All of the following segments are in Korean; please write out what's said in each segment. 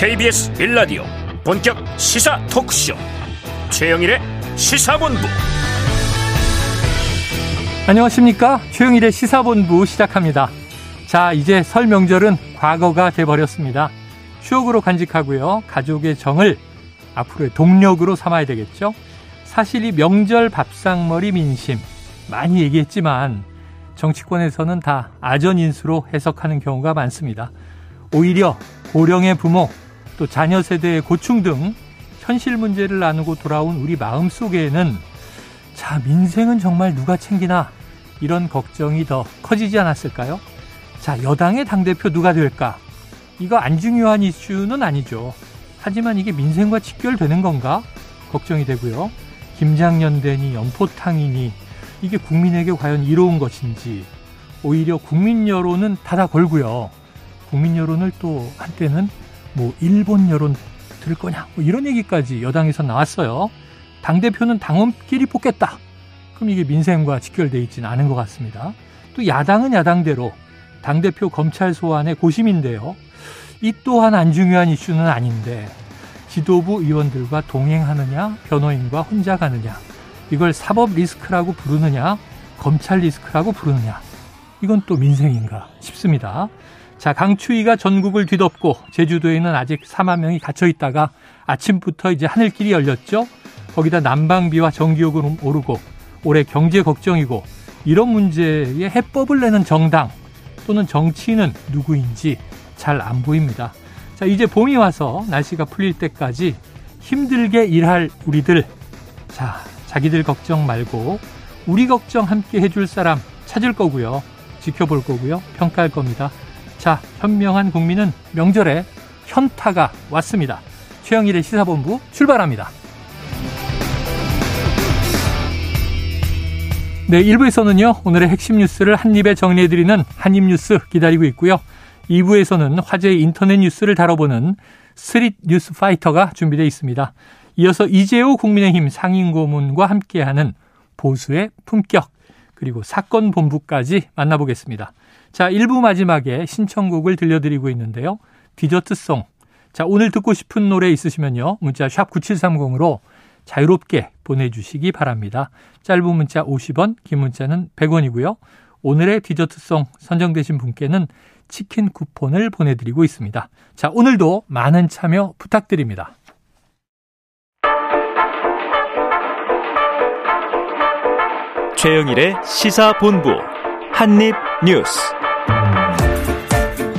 KBS 빌라디오 본격 시사 토크쇼. 최영일의 시사본부. 안녕하십니까? 최영일의 시사본부 시작합니다. 자 이제 설 명절은 과거가 돼버렸습니다. 추억으로 간직하고요. 가족의 정을 앞으로의 동력으로 삼아야 되겠죠? 사실 이 명절 밥상머리 민심 많이 얘기했지만 정치권에서는 다 아전인수로 해석하는 경우가 많습니다. 오히려 고령의 부모 또 자녀 세대의 고충 등 현실 문제를 나누고 돌아온 우리 마음 속에는 자 민생은 정말 누가 챙기나 이런 걱정이 더 커지지 않았을까요? 자 여당의 당 대표 누가 될까? 이거 안 중요한 이슈는 아니죠. 하지만 이게 민생과 직결되는 건가? 걱정이 되고요. 김장년대니 연포탕이니 이게 국민에게 과연 이로운 것인지 오히려 국민 여론은 닫아 걸고요. 국민 여론을 또 한때는 뭐 일본 여론 들 거냐 뭐 이런 얘기까지 여당에서 나왔어요. 당 대표는 당원끼리 뽑겠다. 그럼 이게 민생과 직결돼 있지는 않은 것 같습니다. 또 야당은 야당대로 당 대표 검찰 소환의 고심인데요. 이 또한 안 중요한 이슈는 아닌데 지도부 의원들과 동행하느냐 변호인과 혼자 가느냐 이걸 사법 리스크라고 부르느냐 검찰 리스크라고 부르느냐 이건 또 민생인가 싶습니다. 자, 강추위가 전국을 뒤덮고 제주도에는 아직 4만 명이 갇혀 있다가 아침부터 이제 하늘길이 열렸죠. 거기다 난방비와 전기요금 오르고 올해 경제 걱정이고 이런 문제에 해법을 내는 정당 또는 정치인은 누구인지 잘 안 보입니다. 자, 이제 봄이 와서 날씨가 풀릴 때까지 힘들게 일할 우리들. 자, 자기들 걱정 말고 우리 걱정 함께 해줄 사람 찾을 거고요. 지켜볼 거고요. 평가할 겁니다. 자, 현명한 국민은 명절에 현타가 왔습니다. 최영일의 시사본부 출발합니다. 네, 1부에서는요, 오늘의 핵심 뉴스를 한입에 정리해드리는 한입뉴스 기다리고 있고요. 2부에서는 화제의 인터넷 뉴스를 다뤄보는 Street News Fighter가 준비되어 있습니다. 이어서 이재호 국민의힘 상임고문과 함께하는 보수의 품격, 그리고 사건 본부까지 만나보겠습니다. 자, 1부 마지막에 신청곡을 들려드리고 있는데요. 디저트송. 자, 오늘 듣고 싶은 노래 있으시면요. 문자 샵 9730으로 자유롭게 보내주시기 바랍니다. 짧은 문자 50원, 긴 문자는 100원이고요. 오늘의 디저트송 선정되신 분께는 치킨 쿠폰을 보내드리고 있습니다. 자, 오늘도 많은 참여 부탁드립니다. 최영일의 시사본부 한입뉴스.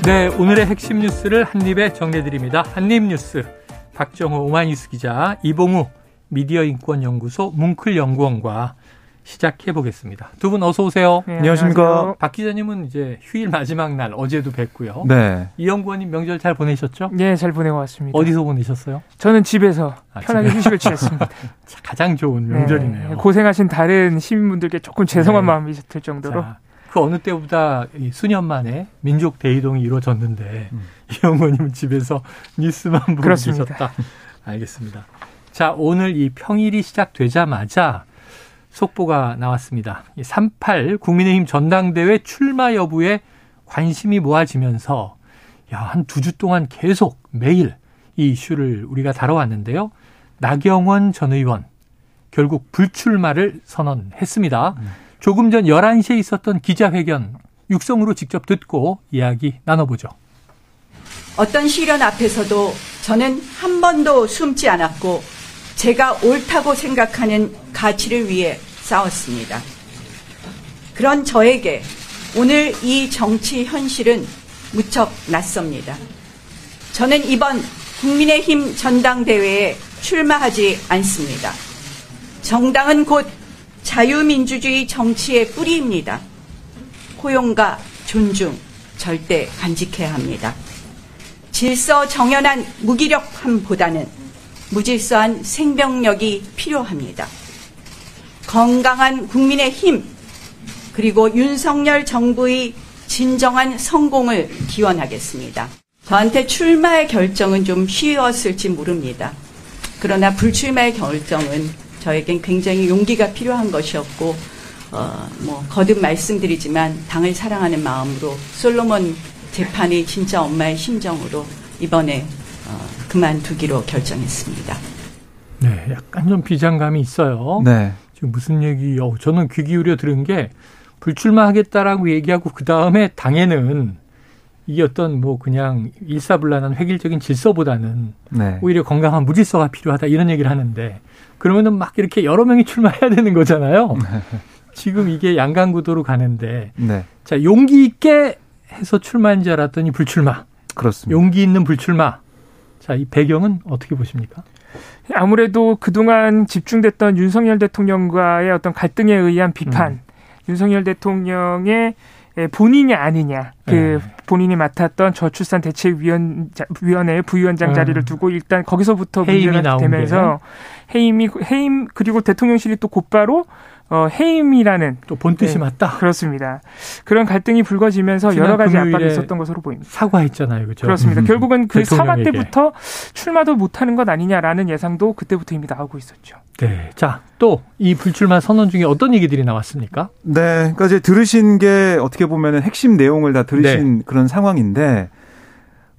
네, 오늘의 핵심 뉴스를 한입에 정리해드립니다. 한입뉴스 박정호 오마이뉴스 기자 이봉우 미디어인권연구소 뭉클연구원과 시작해 보겠습니다. 두 분 어서 오세요. 네, 안녕하십니까. 박 기자님은 이제 휴일 마지막 날 어제도 뵙고요. 네. 이 연구원님 명절 잘 보내셨죠? 네, 잘 보내고 왔습니다. 어디서 보내셨어요? 저는 집에서 아, 편하게 집에? 휴식을 취했습니다. 가장 좋은 명절이네요. 네, 고생하신 다른 시민분들께 조금 죄송한 네. 마음이 들 정도로 자, 그 어느 때보다 이 수년 만에 민족 대이동이 이루어졌는데 음. 이 연구원님은 집에서 뉴스만 보고 그렇습니다. 계셨다. 알겠습니다. 자, 오늘 이 평일이 시작되자마자 속보가 나왔습니다. 38 국민의힘 전당대회 출마 여부에 관심이 모아지면서 야, 한 두 주 동안 계속 매일 이 이슈를 우리가 다뤄왔는데요. 나경원 전 의원 결국 불출마를 선언했습니다. 조금 전 11시에 있었던 기자회견 육성으로 직접 듣고 이야기 나눠보죠. 어떤 시련 앞에서도 저는 한 번도 숨지 않았고 제가 옳다고 생각하는 가치를 위해 싸웠습니다. 그런 저에게 오늘 이 정치 현실은 무척 낯섭니다. 저는 이번 국민의힘 전당대회에 출마하지 않습니다. 정당은 곧 자유민주주의 정치의 뿌리입니다. 포용과 존중 절대 간직해야 합니다. 질서 정연한 무기력함보다는 무질서한 생명력이 필요합니다. 건강한 국민의 힘, 그리고 윤석열 정부의 진정한 성공을 기원하겠습니다. 저한테 출마의 결정은 좀 쉬웠을지 모릅니다. 그러나 불출마의 결정은 저에겐 굉장히 용기가 필요한 것이었고, 어, 뭐, 거듭 말씀드리지만 당을 사랑하는 마음으로 솔로몬 재판이 진짜 엄마의 심정으로 이번에 어, 그만두기로 결정했습니다. 네, 약간 좀 비장감이 있어요. 네. 지금 무슨 얘기? 어, 저는 귀 기울여 들은 게 불출마하겠다라고 얘기하고 그 다음에 당에는 이 어떤 뭐 그냥 일사불란한 획일적인 질서보다는 네. 오히려 건강한 무질서가 필요하다 이런 얘기를 하는데 그러면은 막 이렇게 여러 명이 출마해야 되는 거잖아요. 지금 이게 양강구도로 가는데 네. 자 용기 있게 해서 출마인 줄 알았더니 불출마. 그렇습니다. 용기 있는 불출마. 자 이 배경은 어떻게 보십니까? 아무래도 그동안 집중됐던 윤석열 대통령과의 어떤 갈등에 의한 비판, 음. 윤석열 대통령의 예, 본인이 아니냐, 그 네. 본인이 맡았던 저출산 대책위원 위원회 부위원장 음. 자리를 두고 일단 거기서부터 문제가 되면서 해임이 해임 그리고 대통령실이 또 곧바로 어, 해임이라는 또 본 뜻이 네. 맞다. 그렇습니다. 그런 갈등이 불거지면서 여러 가지 압박이 있었던 것으로 보입니다. 사과했잖아요, 그죠? 그렇습니다. 음. 결국은 그 사과 대통령에게. 때부터 출마도 못하는 것 아니냐라는 예상도 그때부터 이미 나오고 있었죠. 네. 자, 또 이 불출마 선언 중에 어떤 얘기들이 나왔습니까? 네. 그러니까 이제 들으신 게 어떻게 보면은 핵심 내용을 다 들으신 그런 상황인데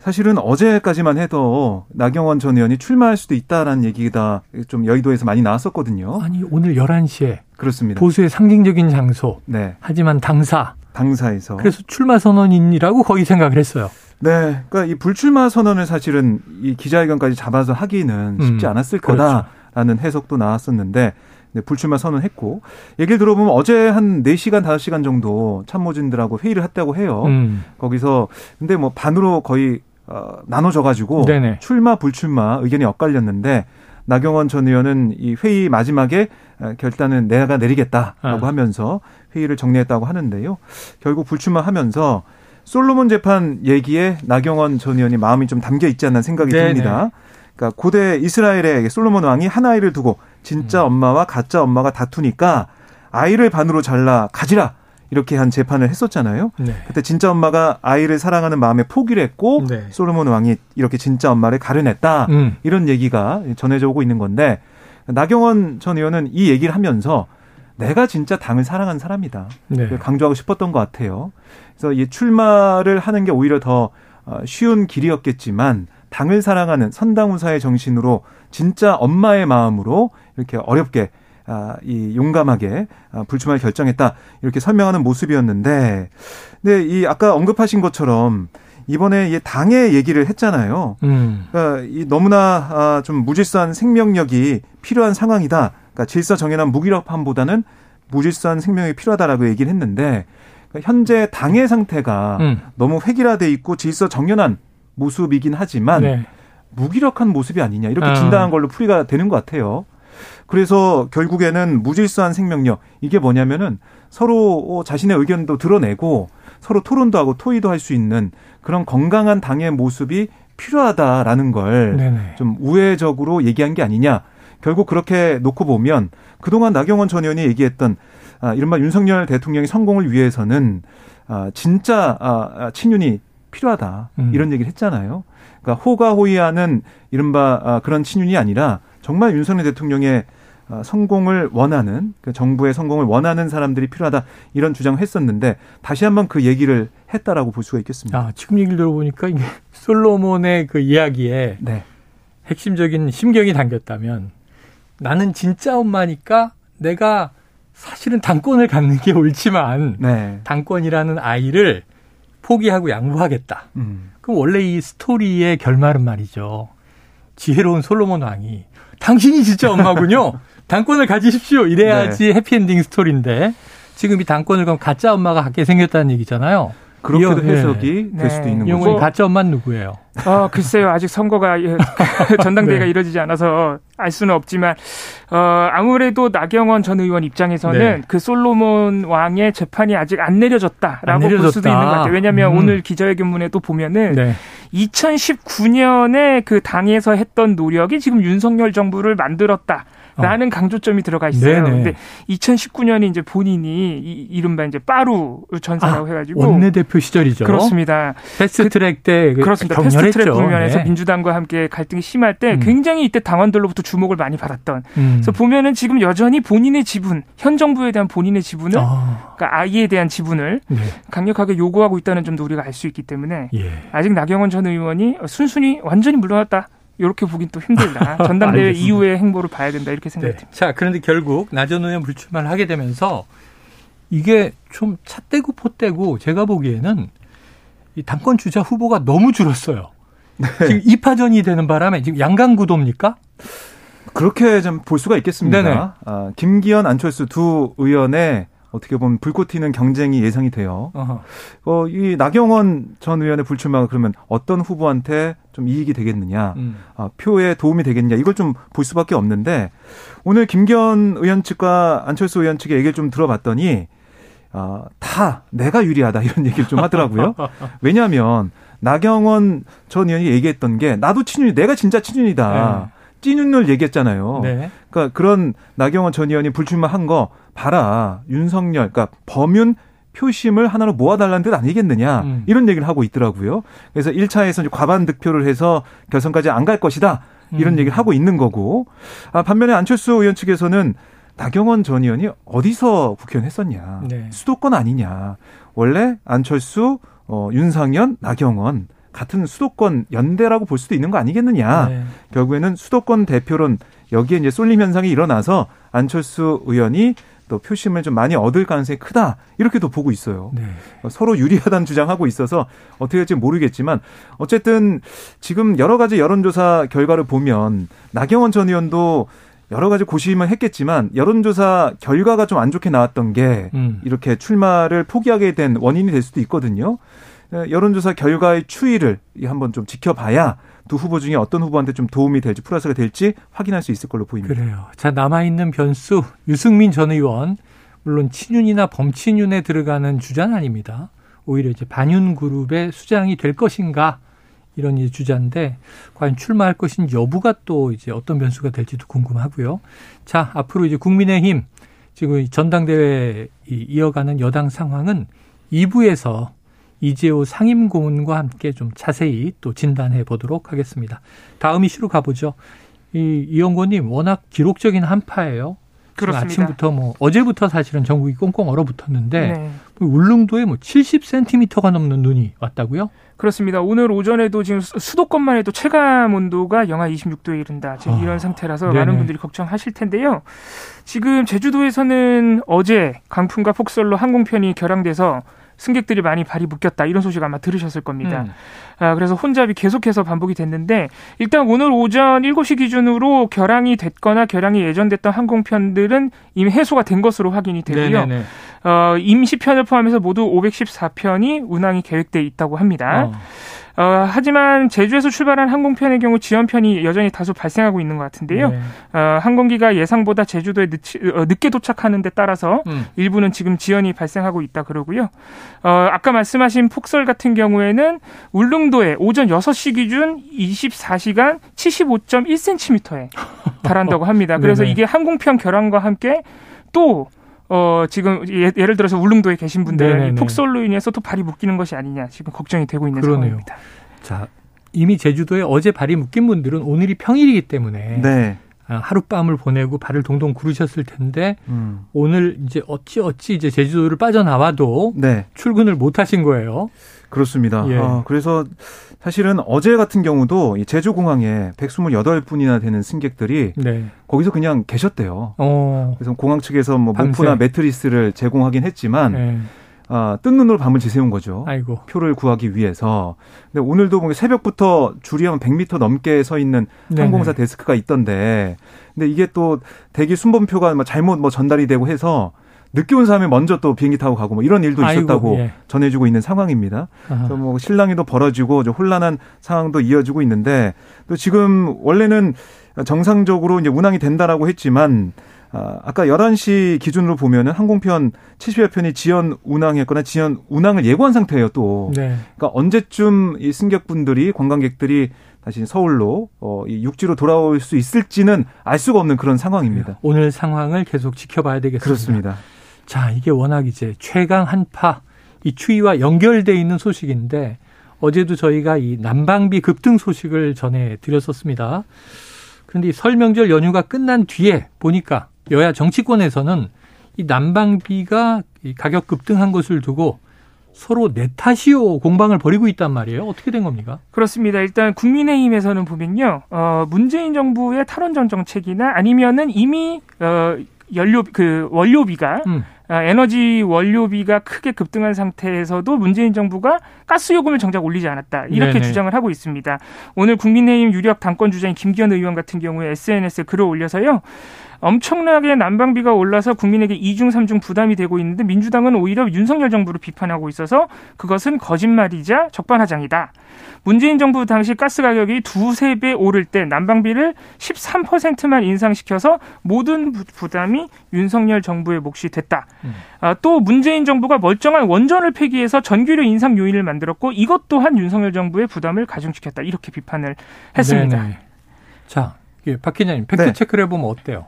사실은 어제까지만 해도 나경원 전 의원이 출마할 수도 있다라는 얘기가 좀 여의도에서 많이 나왔었거든요. 아니, 오늘 11시에 그렇습니다. 보수의 상징적인 장소. 네. 하지만 당사. 당사에서. 그래서 출마 선언인이라고 거의 생각을 했어요. 네. 그러니까 이 불출마 선언을 사실은 이 기자회견까지 잡아서 하기는 쉽지 음, 않았을 그렇죠. 거다라는 해석도 나왔었는데 네, 불출마 선언했고 얘기를 들어보면 어제 한 4시간 5시간 정도 참모진들하고 회의를 했다고 해요. 음. 거기서 근데 뭐 반으로 거의 어, 나눠져 가지고 네네. 출마 불출마 의견이 엇갈렸는데 나경원 전 의원은 이 회의 마지막에 어, 결단은 내가 내리겠다라고 아. 하면서 회의를 정리했다고 하는데요. 결국 불출마하면서 솔로몬 재판 얘기에 나경원 전 의원이 마음이 좀 담겨 있지 않나 생각이 네네. 듭니다. 그러니까 고대 이스라엘의 솔로몬 왕이 한 아이를 두고 진짜 음. 엄마와 가짜 엄마가 다투니까 아이를 반으로 잘라 가지라 이렇게 한 재판을 했었잖아요. 네. 그때 진짜 엄마가 아이를 사랑하는 마음에 포기를 했고 네. 솔로몬 왕이 이렇게 진짜 엄마를 가려냈다. 음. 이런 얘기가 전해져 오고 있는 건데 나경원 전 의원은 이 얘기를 하면서 내가 진짜 당을 사랑하는 사람이다. 네. 강조하고 싶었던 것 같아요. 그래서 이 출마를 하는 게 오히려 더 어, 쉬운 길이었겠지만 당을 사랑하는 선당우사의 정신으로 진짜 엄마의 마음으로 이렇게 어렵게 아, 이 용감하게 아, 불출마를 결정했다 이렇게 설명하는 모습이었는데, 근데 이 아까 언급하신 것처럼 이번에 이 당의 얘기를 했잖아요. 음. 그러니까 이 너무나 아, 좀 무질서한 생명력이 필요한 상황이다. 그러니까 질서 정연한 무기력함보다는 무질서한 생명력이 필요하다라고 얘기를 했는데 그러니까 현재 당의 상태가 음. 너무 획일화돼 있고 질서 정연한 모습이긴 하지만 네. 무기력한 모습이 아니냐 이렇게 아. 진단한 걸로 풀이가 되는 것 같아요. 그래서 결국에는 무질서한 생명력 이게 뭐냐면은 서로 자신의 의견도 드러내고 서로 토론도 하고 토의도 할 수 있는 그런 건강한 당의 모습이 필요하다라는 걸. 좀 우회적으로 얘기한 게 아니냐. 결국 그렇게 놓고 보면 그동안 나경원 전 의원이 얘기했던 아, 이른바 윤석열 대통령의 성공을 위해서는 아, 진짜 아, 친윤이 필요하다. 음. 이런 얘기를 했잖아요. 그러니까 호가호위하는 이른바 아, 그런 친윤이 아니라 정말 윤석열 대통령의 아, 성공을 원하는 그 정부의 성공을 원하는 사람들이 필요하다 이런 주장을 했었는데 다시 한번 그 얘기를 했다라고 볼 수가 있겠습니다. 아, 지금 얘기를 들어보니까 이게 솔로몬의 그 이야기에 네. 핵심적인 심경이 담겼다면 나는 진짜 엄마니까 내가 사실은 당권을 갖는 게 옳지만 네. 당권이라는 아이를 포기하고 양보하겠다. 음. 그럼 원래 이 스토리의 결말은 말이죠. 지혜로운 솔로몬 왕이 당신이 진짜 엄마군요. 당권을 가지십시오. 이래야지 해피엔딩 스토리인데 지금 이 당권을 그럼 가짜 엄마가 갖게 생겼다는 얘기잖아요. 그렇게도 예. 해석이 될 수도 네. 있는 이 거죠. 가짜 엄마는 누구예요? 어, 글쎄요. 아직 선거가, 예, 전당대회가 네. 이루어지지 않아서 알 수는 없지만, 어, 아무래도 나경원 전 의원 입장에서는 네. 그 솔로몬 왕의 재판이 아직 안 내려졌다라고 안볼 내려졌다. 수도 있는 것 같아요. 왜냐하면 음. 오늘 기자회견문에도 보면은 네. 2019년에 그 당에서 했던 노력이 지금 윤석열 정부를 만들었다. 라는 어. 강조점이 들어가 있어요. 네네. 근데 2019년에 이제 본인이 이, 이른바 이제 빠루 전사라고 아, 해가지고 원내대표 시절이죠. 그렇습니다. 패스트트랙 때 그, 그렇습니다. 패스트트랙 국면에서 네. 민주당과 함께 갈등이 심할 때 음. 굉장히 이때 당원들로부터 주목을 많이 받았던. 음. 그래서 보면은 지금 여전히 본인의 지분, 현 정부에 대한 본인의 지분을, 아. 그러니까 아이에 대한 지분을 네. 강력하게 요구하고 있다는 점도 우리가 알 수 있기 때문에 예. 아직 나경원 전 의원이 순순히 완전히 물러났다. 이렇게 보긴 또 힘들다. 전당대회 이후의 행보를 봐야 된다 이렇게 생각됩니다. 네. 자, 그런데 결국 나전 의원 불출마를 하게 되면서 이게 좀 찻대고 포대고 제가 보기에는 이 당권 주자 후보가 너무 줄었어요. 네. 지금 이파전이 되는 바람에 지금 양강 구도입니까? 그렇게 좀 볼 수가 있겠습니다. 아, 김기현, 안철수 두 의원의 어떻게 보면 불꽃 튀는 경쟁이 예상이 돼요. 어, 이 나경원 전 의원의 불출마가 그러면 어떤 후보한테 좀 이익이 되겠느냐, 음. 어, 표에 도움이 되겠느냐, 이걸 좀 볼 수밖에 없는데 오늘 김기현 의원 측과 안철수 의원 측의 얘기를 좀 들어봤더니 어, 다 내가 유리하다 이런 얘기를 좀 하더라고요. 왜냐하면 나경원 전 의원이 얘기했던 게 나도 친윤이 내가 진짜 친윤이다. 네. 찐윤을 얘기했잖아요. 네. 그러니까 그런 나경원 전 의원이 불출마한 거 봐라. 윤석열, 그러니까 범윤 표심을 하나로 모아달라는 뜻 아니겠느냐. 음. 이런 얘기를 하고 있더라고요. 그래서 1차에서 과반 득표를 해서 결선까지 안 갈 것이다. 이런 음. 얘기를 하고 있는 거고. 아, 반면에 안철수 의원 측에서는 나경원 전 의원이 어디서 국회의원 했었냐. 네. 수도권 아니냐. 원래 안철수, 어, 윤상현, 나경원 같은 수도권 연대라고 볼 수도 있는 거 아니겠느냐. 네. 결국에는 수도권 대표론 여기에 이제 쏠림 현상이 일어나서 안철수 의원이 또 표심을 좀 많이 얻을 가능성이 크다 이렇게도 보고 있어요. 네. 서로 유리하다는 주장하고 있어서 어떻게 될지 모르겠지만 어쨌든 지금 여러 가지 여론조사 결과를 보면 나경원 전 의원도 여러 가지 고심을 했겠지만 여론조사 결과가 좀 안 좋게 나왔던 게 음. 이렇게 출마를 포기하게 된 원인이 될 수도 있거든요. 여론조사 결과의 추이를 한번 좀 지켜봐야 두 후보 중에 어떤 후보한테 좀 도움이 될지 플러스가 될지 확인할 수 있을 걸로 보입니다. 그래요. 자 남아있는 변수 유승민 전 의원 물론 친윤이나 범친윤에 들어가는 주자는 아닙니다. 오히려 이제 반윤 그룹의 수장이 될 것인가 이런 이제 주자인데 과연 출마할 것인 여부가 또 이제 어떤 변수가 될지도 궁금하고요. 자 앞으로 이제 국민의힘 지금 전당대회 이어가는 여당 상황은 2부에서 이재호 상임고문과 함께 좀 자세히 또 진단해 보도록 하겠습니다. 다음 이슈로 가보죠. 이 이영고님 워낙 기록적인 한파예요. 그렇습니다. 아침부터 뭐 어제부터 사실은 전국이 꽁꽁 얼어붙었는데 네. 울릉도에 뭐 70cm가 넘는 눈이 왔다고요? 그렇습니다. 오늘 오전에도 지금 수도권만 해도 체감 온도가 영하 26도에 이른다. 지금 아, 이런 상태라서 네네. 많은 분들이 걱정하실 텐데요. 지금 제주도에서는 어제 강풍과 폭설로 항공편이 결항돼서 승객들이 많이 발이 묶였다 이런 소식 아마 들으셨을 겁니다. 음. 아, 그래서 혼잡이 계속해서 반복이 됐는데 일단 오늘 오전 7시 기준으로 결항이 됐거나 결항이 예정됐던 항공편들은 이미 해소가 된 것으로 확인이 되고요. 어, 임시편을 포함해서 모두 514편이 운항이 계획돼 있다고 합니다. 어. 어, 하지만 제주에서 출발한 항공편의 경우 지연편이 여전히 다소 발생하고 있는 것 같은데요. 네. 어, 항공기가 예상보다 제주도에 늦치, 어, 늦게 도착하는 데 따라서 음. 일부는 지금 지연이 발생하고 있다 그러고요. 어, 아까 말씀하신 폭설 같은 경우에는 울릉도에 오전 6시 기준 24시간 75.1cm에 달한다고 합니다. 그래서 이게 항공편 결항과 함께 또 어, 지금 예, 를 들어서 울릉도에 계신 분들 폭설로 인해서 또 발이 묶이는 것이 아니냐 지금 걱정이 되고 있는 그러네요. 상황입니다. 자, 이미 제주도에 어제 발이 묶인 분들은 오늘이 평일이기 때문에 네. 아, 하룻밤을 보내고 발을 동동 구르셨을 텐데 음. 오늘 이제 어찌 어찌 이제 제주도를 빠져나와도 네. 출근을 못 하신 거예요. 그렇습니다. 예. 아, 그래서 사실은 어제 같은 경우도 제주 공항에 128분이나 되는 승객들이 네. 거기서 그냥 계셨대요. 어. 그래서 공항 측에서 뭐 모프나 매트리스를 제공하긴 했지만 네. 아, 뜬 눈으로 밤을 지새운 거죠. 아이고. 표를 구하기 위해서. 근데 오늘도 보면 새벽부터 줄이 한 100m 넘게 서 있는 항공사 네네. 데스크가 있던데. 근데 이게 또 대기 순번표가 뭐 잘못 뭐 전달이 되고 해서 늦게 온 사람이 먼저 또 비행기 타고 가고 뭐 이런 일도 있었다고 아이고, 예. 전해주고 있는 상황입니다. 아하. 그래서 뭐 실랑이도 벌어지고 좀 혼란한 상황도 이어지고 있는데 또 지금 원래는 정상적으로 이제 운항이 된다라고 했지만 아, 아까 11시 기준으로 보면은 항공편 70여 편이 지연 운항했거나 지연 운항을 예고한 상태예요, 또. 네. 그러니까 언제쯤 이 승객분들이 관광객들이 다시 서울로 어, 이 육지로 돌아올 수 있을지는 알 수가 없는 그런 상황입니다. 오늘 상황을 계속 지켜봐야 되겠습니다. 그렇습니다. 자, 이게 워낙 이제 최강 한파 이 추위와 연결돼 있는 소식인데 어제도 저희가 이 난방비 급등 소식을 전해 드렸었습니다. 그런데 설 명절 연휴가 끝난 뒤에 보니까 여야 정치권에서는 이 난방비가 가격 급등한 것을 두고 서로 내 탓이요 공방을 벌이고 있단 말이에요. 어떻게 된 겁니까? 그렇습니다. 일단 국민의힘에서는 보면요, 어, 문재인 정부의 탈원전 정책이나 아니면은 이미 어, 연료 그 원료비가 음. 아, 에너지 원료비가 크게 급등한 상태에서도 문재인 정부가 가스 요금을 정작 올리지 않았다. 이렇게 네네. 주장을 하고 있습니다. 오늘 국민의힘 유력 당권 주자인 김기현 의원 같은 경우에 SNS에 글을 올려서요. 엄청나게 난방비가 올라서 국민에게 이중삼중 부담이 되고 있는데 민주당은 오히려 윤석열 정부를 비판하고 있어서 그것은 거짓말이자 적반하장이다. 문재인 정부 당시 가스 가격이 두세 배 오를 때 난방비를 13%만 인상시켜서 모든 부담이 윤석열 정부의 몫이 됐다. 음. 아, 또 문재인 정부가 멀쩡한 원전을 폐기해서 전기료 인상 요인을 만들었고 이것 또한 윤석열 정부의 부담을 가중시켰다. 이렇게 비판을 했습니다. 네네. 자, 박 기자님 팩트 네. 체크를 해보면 어때요?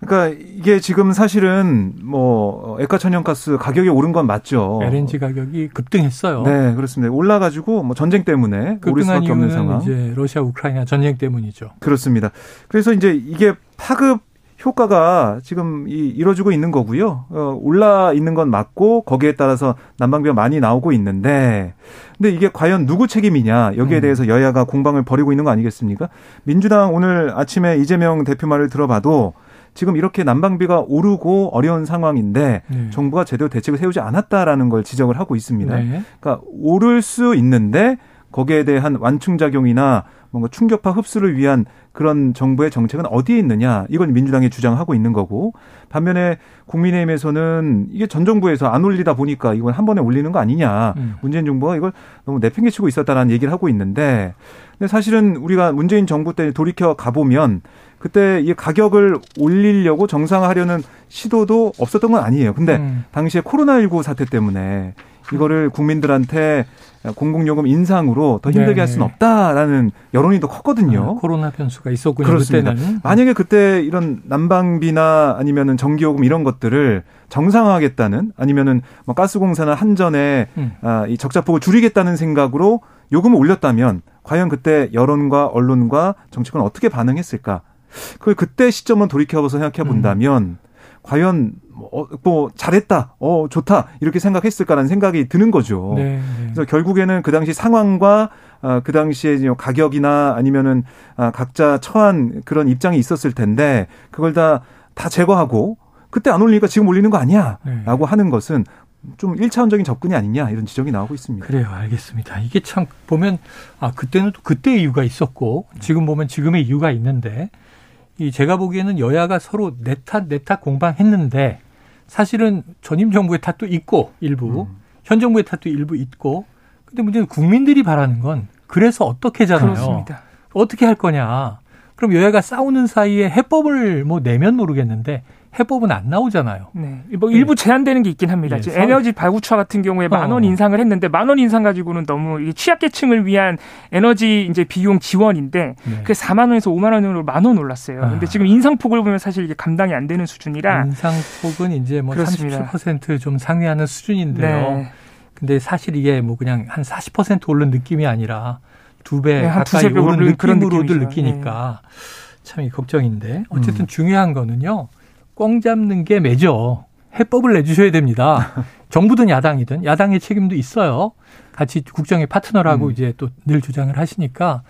그러니까 이게 지금 사실은 뭐 액화천연가스 가격이 오른 건 맞죠. LNG 가격이 급등했어요. 네, 그렇습니다. 올라가지고 뭐 전쟁 때문에 오를 수밖에 없는 상황. 이제 러시아 우크라이나 전쟁 때문이죠. 그렇습니다. 그래서 이제 이게 파급 효과가 지금 이 이루어지고 있는 거고요. 어, 올라 있는 건 맞고 거기에 따라서 난방비가 많이 나오고 있는데, 근데 이게 과연 누구 책임이냐 여기에 음. 대해서 여야가 공방을 벌이고 있는 거 아니겠습니까? 민주당 오늘 아침에 이재명 대표 말을 들어봐도 지금 이렇게 난방비가 오르고 어려운 상황인데 네. 정부가 제대로 대책을 세우지 않았다라는 걸 지적을 하고 있습니다. 네. 그러니까 오를 수 있는데 거기에 대한 완충작용이나 뭔가 충격파 흡수를 위한 그런 정부의 정책은 어디에 있느냐 이건 민주당이 주장하고 있는 거고 반면에 국민의힘에서는 이게 전 정부에서 안 올리다 보니까 이건 한 번에 올리는 거 아니냐 음. 문재인 정부가 이걸 너무 내팽개치고 있었다라는 얘기를 하고 있는데 근데 사실은 우리가 문재인 정부 때 돌이켜 가보면 그때 이 가격을 올리려고 정상화하려는 시도도 없었던 건 아니에요. 근데 음. 당시에 코로나19 사태 때문에 이거를 국민들한테 공공요금 인상으로 더 힘들게 네. 할 수는 없다라는 여론이 더 컸거든요. 아, 코로나 변수가 있었군요. 그렇습니다. 그때는. 만약에 그때 이런 난방비나 아니면은 전기요금 이런 것들을 정상화하겠다는 아니면은 뭐 가스공사나 한전에 음. 아, 이 적자폭을 줄이겠다는 생각으로 요금을 올렸다면 과연 그때 여론과 언론과 정치권 어떻게 반응했을까? 그걸 그때 시점은 돌이켜서 생각해 본다면 음. 과연 뭐, 뭐 잘했다, 어 좋다 이렇게 생각했을까라는 생각이 드는 거죠. 네, 네. 그래서 결국에는 그 당시 상황과 어, 그 당시에 가격이나 아니면은 아, 각자 처한 그런 입장이 있었을 텐데 그걸 다다 제거하고 그때 안 올리니까 지금 올리는 거 아니야라고 네. 하는 것은 좀 1차원적인 접근이 아니냐 이런 지적이 나오고 있습니다. 그래요. 알겠습니다. 이게 참 보면 아 그때는 또 그때의 이유가 있었고 지금 보면 지금의 이유가 있는데 이 제가 보기에는 여야가 서로 내탓 내탓 공방했는데 사실은 전임 정부의 탓도 있고 일부 음. 현 정부의 탓도 일부 있고 근데 문제는 국민들이 바라는 건 그래서 어떻게잖아요. 그렇습니다. 어떻게 할 거냐. 그럼 여야가 싸우는 사이에 해법을 뭐 내면 모르겠는데 해법은 안 나오잖아요. 네. 뭐 일부 제한되는 게 있긴 합니다. 네. 에너지 발구차 같은 경우에 어. 만원 인상을 했는데 만 원 인상 가지고는 너무 취약계층을 위한 에너지 이제 비용 지원인데 네. 그 4만 원에서 5만 원으로 만 원 올랐어요. 아. 근데 지금 인상폭을 보면 사실 이게 감당이 안 되는 수준이라 인상폭은 이제 뭐 37%좀 상회하는 수준인데요. 네. 근데 사실 이게 뭐 그냥 한 40% 오른 느낌이 아니라 두배 네, 가까이 오른 느낌으로들 느끼니까 네. 참 걱정인데 어쨌든 음. 중요한 거는요. 꽝 잡는 게 매죠. 해법을 내주셔야 됩니다. 정부든 야당이든 야당의 책임도 있어요. 같이 국정의 파트너라고 음. 이제 또 늘 주장을 하시니까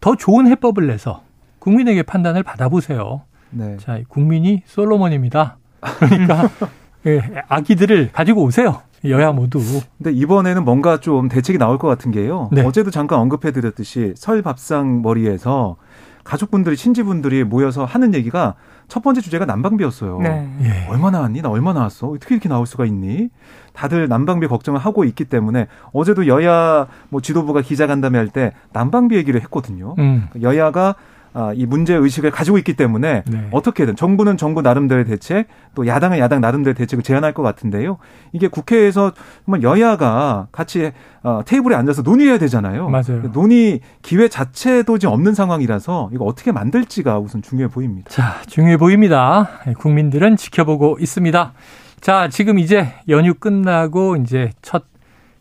더 좋은 해법을 내서 국민에게 판단을 받아보세요. 네. 자, 국민이 솔로몬입니다. 그러니까 예, 아기들을 가지고 오세요. 여야 모두. 근데 이번에는 뭔가 좀 대책이 나올 것 같은 게요. 네. 어제도 잠깐 언급해 드렸듯이 설 밥상 머리에서 가족분들이 친지분들이 모여서 하는 얘기가 첫 번째 주제가 난방비였어요. 네. 예. 얼마 나왔니? 나 얼마 나왔어? 어떻게 이렇게 나올 수가 있니? 다들 난방비 걱정을 하고 있기 때문에 어제도 여야 뭐 지도부가 기자간담회 할 때 난방비 얘기를 했거든요. 음. 여야가 아, 이 문제 의식을 가지고 있기 때문에 네. 어떻게든 정부는 정부 나름대로의 대책, 또 야당은 야당 나름대로의 대책을 제안할 것 같은데요. 이게 국회에서 정말 여야가 같이 어, 테이블에 앉아서 논의해야 되잖아요. 맞아요. 논의 기회 자체도 지금 없는 상황이라서 이거 어떻게 만들지가 우선 중요해 보입니다. 자, 중요해 보입니다. 국민들은 지켜보고 있습니다. 자, 지금 이제 연휴 끝나고 이제 첫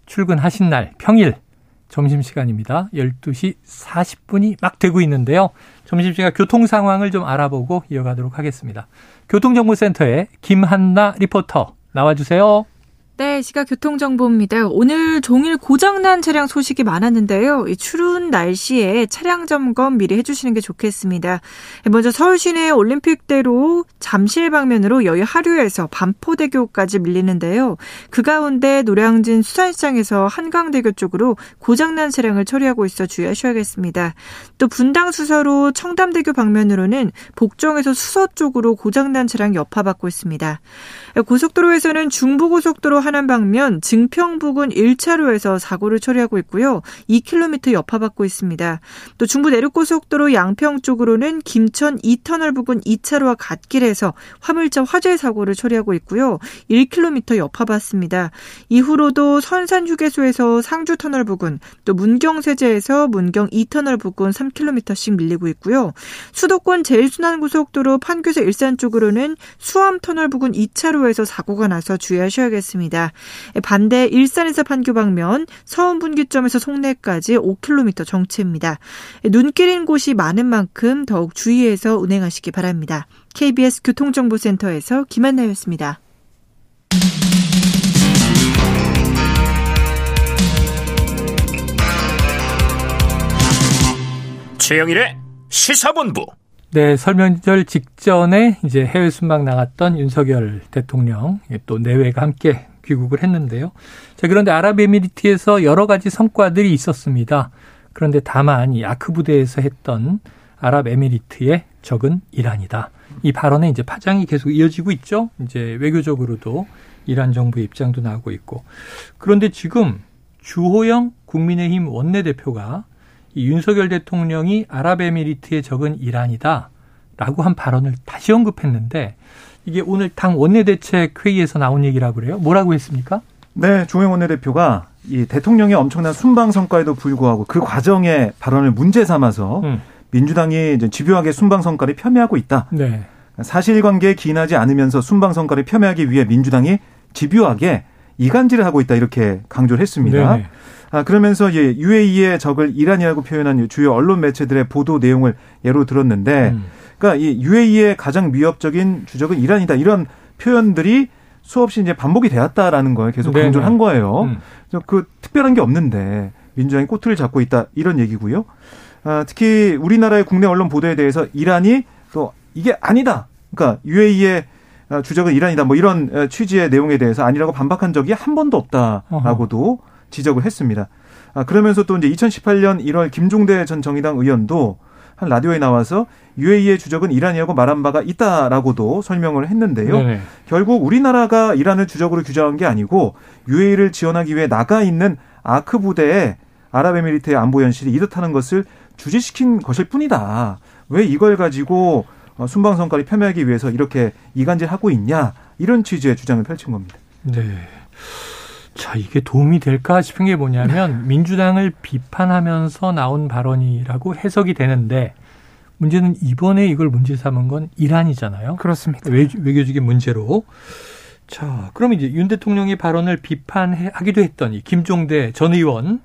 출근하신 날 평일 점심시간입니다. 12시 40분이 막 되고 있는데요. 점심시간 교통 상황을 좀 알아보고 이어가도록 하겠습니다. 교통정보센터의 김한나 리포터 나와주세요. 네, 시각 교통정보입니다. 오늘 종일 고장난 차량 소식이 많았는데요. 이 추운 날씨에 차량 점검 미리 해주시는 게 좋겠습니다. 먼저 서울 시내 올림픽대로 잠실 방면으로 여의 하류에서 반포대교까지 밀리는데요. 그 가운데 노량진 수산시장에서 한강대교 쪽으로 고장난 차량을 처리하고 있어 주의하셔야겠습니다. 또 분당 수서로 청담대교 방면으로는 복정에서 수서 쪽으로 고장난 차량 여파받고 있습니다. 고속도로에서는 중부고속도로 하남 방면 증평 부근 1차로에서 사고를 처리하고 있고요. 2km 여파받고 있습니다. 또 중부 내륙고속도로 양평 쪽으로는 김천 2터널 부근 2차로와 갓길에서 화물차 화재 사고를 처리하고 있고요. 1km 여파받습니다. 이후로도 선산 휴게소에서 상주 터널 부근, 또 문경 세제에서 문경 2터널 부근 3km씩 밀리고 있고요. 수도권 제일순환고속도로 판교에서 일산 쪽으로는 수암 터널 부근 2차로 도로에서 사고가 나서 주의하셔야겠습니다. 반대 일산에서 판교 방면 서운 분기점에서 송내까지 5km 정체입니다. 눈길인 곳이 많은 만큼 더욱 주의해서 운행하시기 바랍니다. KBS 교통정보센터에서 김한나였습니다. 최영일의 시사본부 네, 설명절 직전에 이제 해외 순방 나갔던 윤석열 대통령 또 내외가 함께 귀국을 했는데요. 자, 그런데 아랍에미리트에서 여러 가지 성과들이 있었습니다. 그런데 다만 이 아크 부대에서 했던 아랍에미리트의 적은 이란이다. 이 발언에 이제 파장이 계속 이어지고 있죠. 이제 외교적으로도 이란 정부의 입장도 나오고 있고. 그런데 지금 주호영 국민의힘 원내대표가 이 윤석열 대통령이 아랍에미리트의 적은 이란이다. 라고 한 발언을 다시 언급했는데 이게 오늘 당 원내대책 회의에서 나온 얘기라고 그래요. 뭐라고 했습니까? 네, 조영 원내대표가 이 대통령의 엄청난 순방 성과에도 불구하고 그 과정의 발언을 문제 삼아서 음. 민주당이 이제 집요하게 순방 성과를 폄훼하고 있다. 네. 사실관계에 기인하지 않으면서 순방 성과를 폄훼하기 위해 민주당이 집요하게 이간질을 하고 있다 이렇게 강조를 했습니다. 네 아, 그러면서 예, UAE의 적을 이란이라고 표현한 주요 언론 매체들의 보도 내용을 예로 들었는데, 음. 그러니까 이 UAE의 가장 위협적인 주적은 이란이다 이런 표현들이 수없이 이제 반복이 되었다라는 걸 계속 강조를 네네. 한 거예요. 음. 그래서 그 특별한 게 없는데 민주당이 꼬투리를 잡고 있다 이런 얘기고요. 아, 특히 우리나라의 국내 언론 보도에 대해서 이란이 또 이게 아니다. 그러니까 UAE의 주적은 이란이다. 뭐 이런 취지의 내용에 대해서 아니라고 반박한 적이 한 번도 없다라고도 어허. 지적을 했습니다. 아, 그러면서 또 이제 2018년 1월 김종대 전 정의당 의원도 한 라디오에 나와서 UAE의 주적은 이란이라고 말한 바가 있다라고도 설명을 했는데요. 네네. 결국 우리나라가 이란을 주적으로 규정한 게 아니고 UAE를 지원하기 위해 나가 있는 아크 부대에 아랍에미리트의 안보 연실이 이렇다는 것을 주지시킨 것일 뿐이다. 왜 이걸 가지고 어, 순방 성과를 폄훼하기 위해서 이렇게 이간질하고 있냐 이런 취지의 주장을 펼친 겁니다. 네. 자, 이게 도움이 될까 싶은 게 뭐냐면 네. 민주당을 비판하면서 나온 발언이라고 해석이 되는데 문제는 이번에 이걸 문제 삼은 건 이란이잖아요. 그렇습니다. 외, 외교적인 문제로. 자, 그럼 이제 윤 대통령의 발언을 비판하기도 했던 이 김종대 전 의원.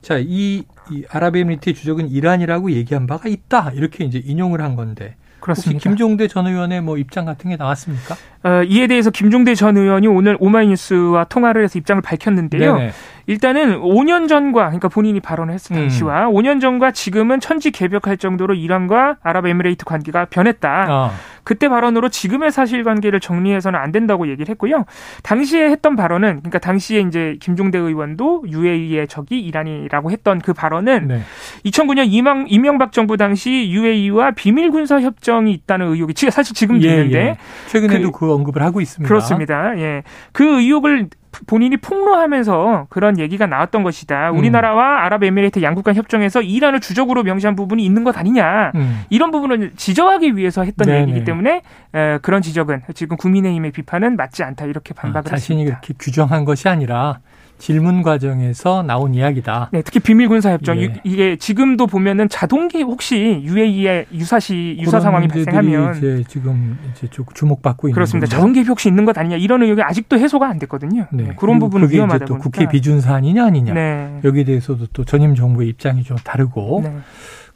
자, 이, 이 아랍에미리트의 주적은 이란이라고 얘기한 바가 있다. 이렇게 이제 인용을 한 건데 그렇습니다. 김종대 전 의원의 뭐 입장 같은 게 나왔습니까? 어, 이에 대해서 김종대 전 의원이 오늘 오마이뉴스와 통화를 해서 입장을 밝혔는데요. 네네. 일단은 5년 전과 그러니까 본인이 발언을 했을 당시와 음. 5년 전과 지금은 천지 개벽할 정도로 이란과 아랍에미레이트 관계가 변했다. 어. 그때 발언으로 지금의 사실관계를 정리해서는 안 된다고 얘기를 했고요. 당시에 했던 발언은 그러니까 당시에 이제 김종대 의원도 UAE의 적이 이란이라고 했던 그 발언은 네. 2009년 이명, 이명박 정부 당시 UAE와 비밀 군사 협정이 있다는 의혹이 사실 지금도 예, 있는데 예. 최근에도 그, 그 언급을 하고 있습니다. 그렇습니다. 예. 그 의혹을 본인이 폭로하면서 그런 얘기가 나왔던 것이다. 음. 우리나라와 아랍에미레이트 양국 간 협정에서 이란을 주적으로 명시한 부분이 있는 것 아니냐. 음. 이런 부분을 지적하기 위해서 했던 네네. 얘기이기 때문에 에, 그런 지적은 지금 국민의힘의 비판은 맞지 않다 이렇게 반박을 아, 자신이 했습니다. 그렇게 규정한 것이 아니라 질문 과정에서 나온 이야기다. 네, 특히 비밀 군사 협정 예. 이게 지금도 보면은 자동기 혹시 UAE의 유사시 유사 상황이 발생하면 이제 지금 이제 주목받고 있는 그렇습니다. 자동기 혹시 있는 것 아니냐 이런 의혹이 아직도 해소가 안 됐거든요. 네, 네 그런 부분은 위험하다 또 국회 비준 사안이냐 아니냐 네. 여기에 대해서도 또 전임 정부의 입장이 좀 다르고 네.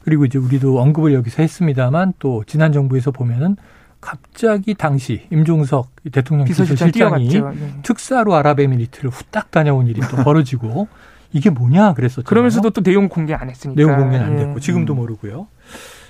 그리고 이제 우리도 언급을 여기서 했습니다만 또 지난 정부에서 보면은 갑자기 당시 임종석 대통령 비서실장이 네. 특사로 아랍에미리트를 후딱 다녀온 일이 또 벌어지고 이게 뭐냐 그랬었죠. 그러면서도 또 내용 공개 안 했으니까. 내용 공개는 안 됐고 예. 지금도 모르고요.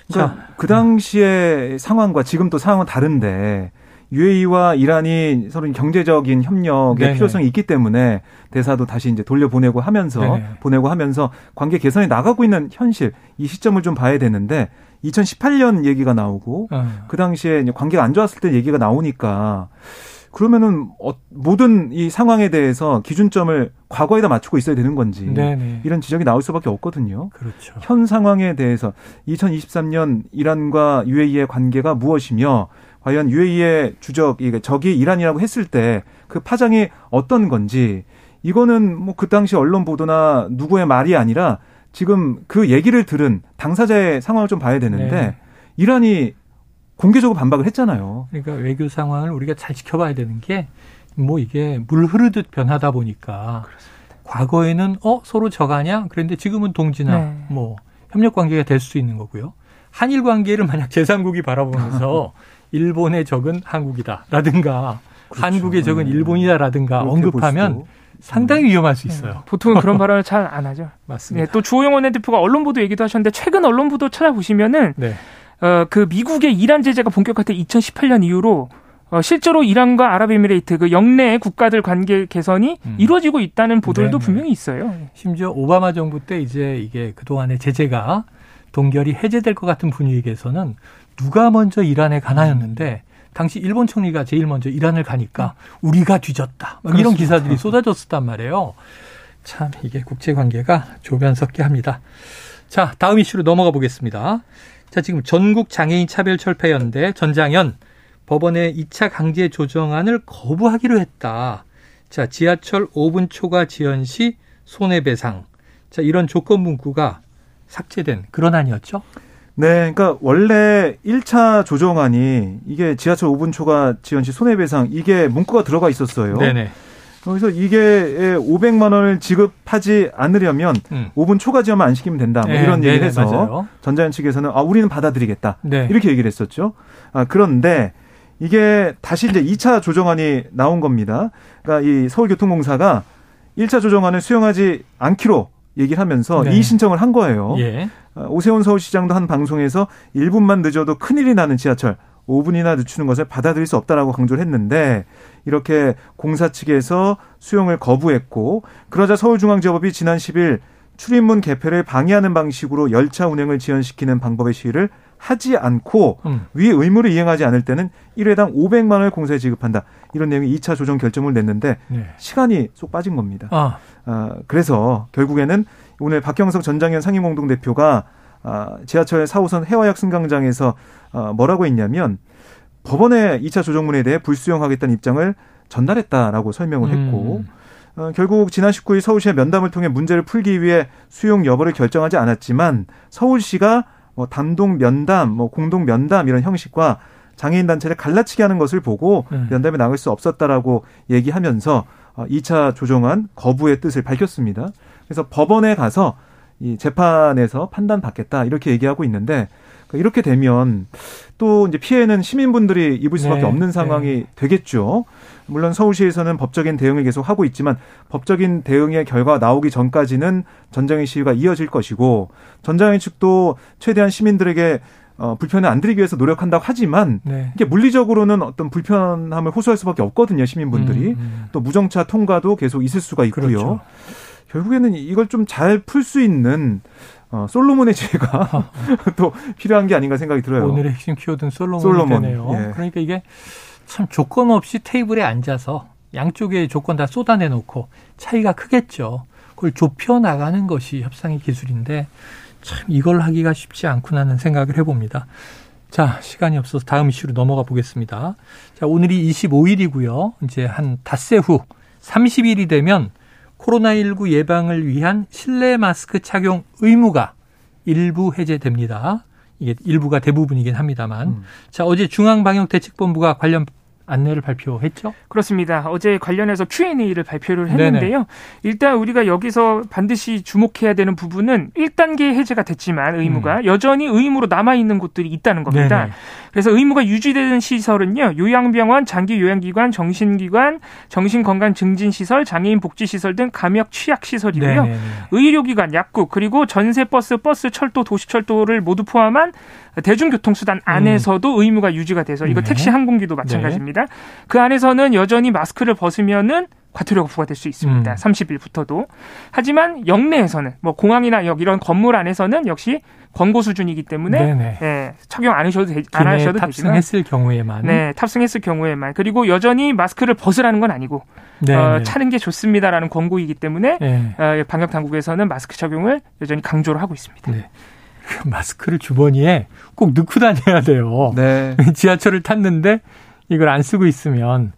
그러니까 자, 그 당시의 상황과 지금 또 상황은 다른데 UAE와 이란이 서로 경제적인 협력의 네네. 필요성이 있기 때문에 대사도 다시 이제 돌려보내고 하면서 네네. 보내고 하면서 관계 개선이 나가고 있는 현실 이 시점을 좀 봐야 되는데 2018년 얘기가 나오고 어. 그 당시에 관계가 안 좋았을 때 얘기가 나오니까 그러면은 어, 모든 이 상황에 대해서 기준점을 과거에다 맞추고 있어야 되는 건지 네네. 이런 지적이 나올 수밖에 없거든요. 그렇죠. 현 상황에 대해서 2023년 이란과 UAE의 관계가 무엇이며 과연 UAE의 주적 적이 이란이라고 했을 때 그 파장이 어떤 건지 이거는 뭐 그 당시 언론 보도나 누구의 말이 아니라 지금 그 얘기를 들은 당사자의 상황을 좀 봐야 되는데 네. 이란이 공개적으로 반박을 했잖아요. 그러니까 외교 상황을 우리가 잘 지켜봐야 되는 게 뭐 이게 물 흐르듯 변하다 보니까 그렇습니다. 과거에는 어 서로 저가냐 그런데 지금은 동지나 네. 뭐 협력 관계가 될 수 있는 거고요. 한일 관계를 만약 제3국이 바라보면서 일본의 적은 한국이다라든가 그렇죠. 한국의 적은 일본이다라든가 언급하면 상당히 위험할 수 있어요. 네. 보통은 그런 발언을 잘 안 하죠. 맞습니다. 네, 또 주호영 원내대표가 언론 보도 얘기도 하셨는데 최근 언론 보도 찾아보시면은 네. 어, 그 미국의 이란 제재가 본격화된 2018년 이후로 어, 실제로 이란과 아랍에미레이트 그 영내 국가들 관계 개선이 음. 이루어지고 있다는 보도들도 네네. 분명히 있어요. 심지어 오바마 정부 때 이제 이게 그동안의 제재가 동결이 해제될 것 같은 분위기에서는 누가 먼저 이란에 가나였는데 음. 당시 일본 총리가 제일 먼저 이란을 가니까 우리가 뒤졌다. 막 이런 기사들이 쏟아졌었단 말이에요. 참 이게 국제 관계가 조변석게 합니다. 자, 다음 이슈로 넘어가 보겠습니다. 자, 지금 전국 장애인 차별 철폐 연대 전장현 법원의 2차 강제 조정안을 거부하기로 했다. 자, 지하철 5분 초과 지연 시 손해배상. 자, 이런 조건 문구가 삭제된 그런 안이었죠? 네, 그러니까 원래 1차 조정안이 이게 지하철 5분 초과 지연 시 손해배상 이게 문구가 들어가 있었어요. 네네. 그래서 이게 500만 원을 지급하지 않으려면 음. 5분 초과 지연만 안 시키면 된다. 뭐 네, 이런 얘기를 해서 맞아요. 전자연 측에서는 아 우리는 받아들이겠다. 네. 이렇게 얘기를 했었죠. 아 그런데 이게 다시 이제 2차 조정안이 나온 겁니다. 그러니까 이 서울교통공사가 1차 조정안을 수용하지 않기로 얘기를 하면서 네. 이 신청을 한 거예요. 예. 어, 오세훈 서울시장도 한 방송에서 1분만 늦어도 큰일이 나는 지하철 5분이나 늦추는 것을 받아들일 수 없다라고 강조를 했는데 이렇게 공사 측에서 수용을 거부했고 그러자 서울중앙지법이 지난 10일 출입문 개폐를 방해하는 방식으로 열차 운행을 지연시키는 방법의 시위를 하지 않고 음. 위 의무를 이행하지 않을 때는 1회당 500만 원을 공사에 지급한다. 이런 내용이 2차 조정 결정을 냈는데 네. 시간이 쏙 빠진 겁니다. 아. 아. 그래서 결국에는 오늘 박경석 전장현 상임공동 대표가 아, 지하철 4호선 해화역 승강장에서 아, 뭐라고 했냐면 법원의 2차 조정문에 대해 불수용하겠다는 입장을 전달했다라고 설명을 했고 음. 어, 결국 지난 19일 서울시의 면담을 통해 문제를 풀기 위해 수용 여부를 결정하지 않았지만 서울시가 뭐 단독 면담, 뭐 공동 면담 이런 형식과 장애인 단체를 갈라치게 하는 것을 보고 음. 면담에 나갈 수 없었다라고 얘기하면서 2차 어, 조정안 거부의 뜻을 밝혔습니다. 그래서 법원에 가서 이 재판에서 판단 받겠다 이렇게 얘기하고 있는데 그러니까 이렇게 되면 또 이제 피해는 시민분들이 입을 수밖에 네, 없는 상황이 네. 되겠죠. 물론 서울시에서는 법적인 대응을 계속 하고 있지만 법적인 대응의 결과가 나오기 전까지는 전장의 시위가 이어질 것이고 전장의 측도 최대한 시민들에게 어, 불편을 안 드리기 위해서 노력한다고 하지만 네. 이게 물리적으로는 어떤 불편함을 호소할 수밖에 없거든요 시민분들이 음, 음. 또 무정차 통과도 계속 있을 수가 있고요. 그렇죠. 결국에는 이걸 좀 잘 풀 수 있는 어, 솔로몬의 지혜가 또 필요한 게 아닌가 생각이 들어요. 오늘의 핵심 키워드는 솔로몬이 솔로몬. 되네요. 예. 그러니까 이게 참 조건 없이 테이블에 앉아서 양쪽의 조건 다 쏟아내 놓고 차이가 크겠죠. 그걸 좁혀 나가는 것이 협상의 기술인데 참 이걸 하기가 쉽지 않구나는 생각을 해봅니다. 자, 시간이 없어서 다음 이슈로 넘어가 보겠습니다. 자, 오늘이 25일이고요. 이제 한 닷새 후 30일이 되면 코로나19 예방을 위한 실내 마스크 착용 의무가 일부 해제됩니다. 이게 일부가 대부분이긴 합니다만. 음. 자, 어제 중앙방역대책본부가 관련 안내를 발표했죠? 그렇습니다. 어제 관련해서 Q&A를 발표를 했는데요. 네네. 일단 우리가 여기서 반드시 주목해야 되는 부분은 1단계 해제가 됐지만 의무가 음. 여전히 의무로 남아 있는 곳들이 있다는 겁니다. 네네. 그래서 의무가 유지되는 시설은요. 요양병원, 장기 요양기관, 정신기관, 정신건강증진시설, 장애인 복지시설 등 감염 취약시설이고요. 네네. 의료기관, 약국, 그리고 전세버스, 버스, 철도, 도시철도를 모두 포함한 대중교통수단 안에서도 음. 의무가 유지가 돼서 이거 네. 택시 항공기도 마찬가지입니다. 네. 그 안에서는 여전히 마스크를 벗으면은 과태료가 부과될 수 있습니다. 음. 30일부터도. 하지만 역내에서는 뭐 공항이나 역 이런 건물 안에서는 역시 권고 수준이기 때문에 예, 착용 안 하셔도 되, 안 하셔도 탑승했을 경우에만 네 탑승했을 경우에만 그리고 여전히 마스크를 벗으라는 건 아니고 어, 차는 게 좋습니다라는 권고이기 때문에 네. 어, 방역 당국에서는 마스크 착용을 여전히 강조를 하고 있습니다. 네. 마스크를 주머니에 꼭 넣고 다녀야 돼요. 네. 지하철을 탔는데 이걸 안 쓰고 있으면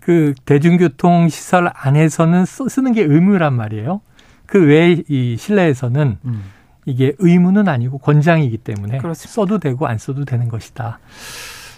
그 대중교통 시설 안에서는 쓰는 게 의무란 말이에요. 그 외에 이 실내에서는 음. 이게 의무는 아니고 권장이기 때문에 그렇습니다. 써도 되고 안 써도 되는 것이다.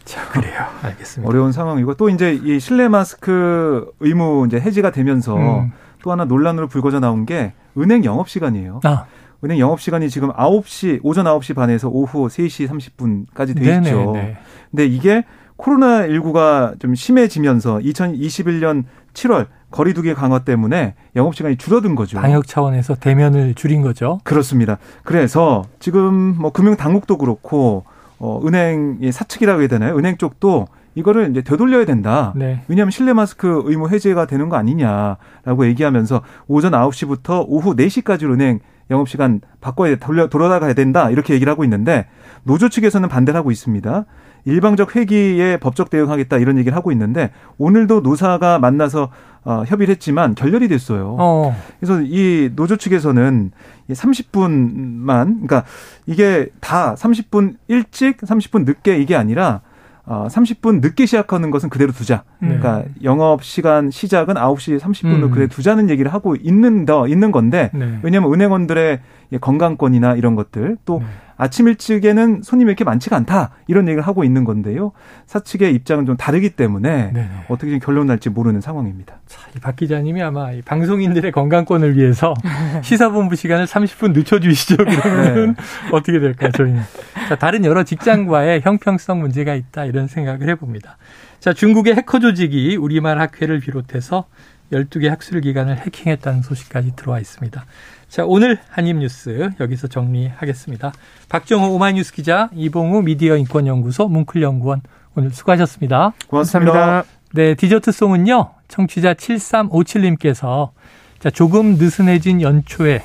자, 그래요. 알겠습니다. 어려운 상황이고 또 이제 이 실내 마스크 의무 이제 해지가 되면서 음. 또 하나 논란으로 불거져 나온 게 은행 영업 시간이에요. 아. 은행 영업 시간이 지금 9시 오전 9시 반에서 오후 3시 30분까지 돼 네네, 있죠. 네. 근데 이게 코로나 19가 좀 심해지면서 2021년 7월 거리두기 강화 때문에 영업 시간이 줄어든 거죠. 방역 차원에서 대면을 줄인 거죠. 그렇습니다. 그래서 지금 뭐 금융 당국도 그렇고 어 은행 사측이라고 해야 되나요? 은행 쪽도 이거를 이제 되돌려야 된다. 네. 왜냐하면 실내 마스크 의무 해제가 되는 거 아니냐라고 얘기하면서 오전 9시부터 오후 4시까지 은행 영업시간 바꿔야 돌려 돌아가야 된다 이렇게 얘기를 하고 있는데 노조 측에서는 반대를 하고 있습니다. 일방적 회기에 법적 대응하겠다 이런 얘기를 하고 있는데 오늘도 노사가 만나서 어, 협의를 했지만 결렬이 됐어요. 어. 그래서 이 노조 측에서는 30분만 그러니까 이게 다 30분 일찍 30분 늦게 이게 아니라 어, 30분 늦게 시작하는 것은 그대로 두자. 네. 그러니까 영업 시간 시작은 9시 30분으로 음. 그대로 두자는 얘기를 하고 있는 더 있는 건데 네. 왜냐하면 은행원들의 건강권이나 이런 것들 또 네. 아침 일찍에는 손님이 이렇게 많지가 않다 이런 얘기를 하고 있는 건데요. 사측의 입장은 좀 다르기 때문에 네네. 어떻게 결론 날지 모르는 상황입니다. 자, 박 기자님이 아마 방송인들의 건강권을 위해서 시사본부 시간을 30분 늦춰주시죠. 그러면 네. 어떻게 될까요, 저희는? 자, 다른 여러 직장과의 형평성 문제가 있다 이런 생각을 해봅니다. 자, 중국의 해커 조직이 우리말 학회를 비롯해서 12개 학술 기관을 해킹했다는 소식까지 들어와 있습니다. 자, 오늘 한입뉴스 여기서 정리하겠습니다. 박정호 오마이뉴스 기자, 이봉우 미디어 인권연구소 문클연구원 오늘 수고하셨습니다. 고맙습니다. 네, 디저트송은요. 청취자 7357님께서 자, 조금 느슨해진 연초에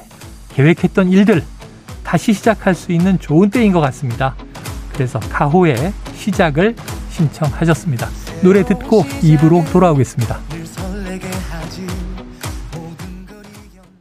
계획했던 일들 다시 시작할 수 있는 좋은 때인 것 같습니다. 그래서 가호의 시작을 신청하셨습니다. 노래 듣고 입으로 돌아오겠습니다.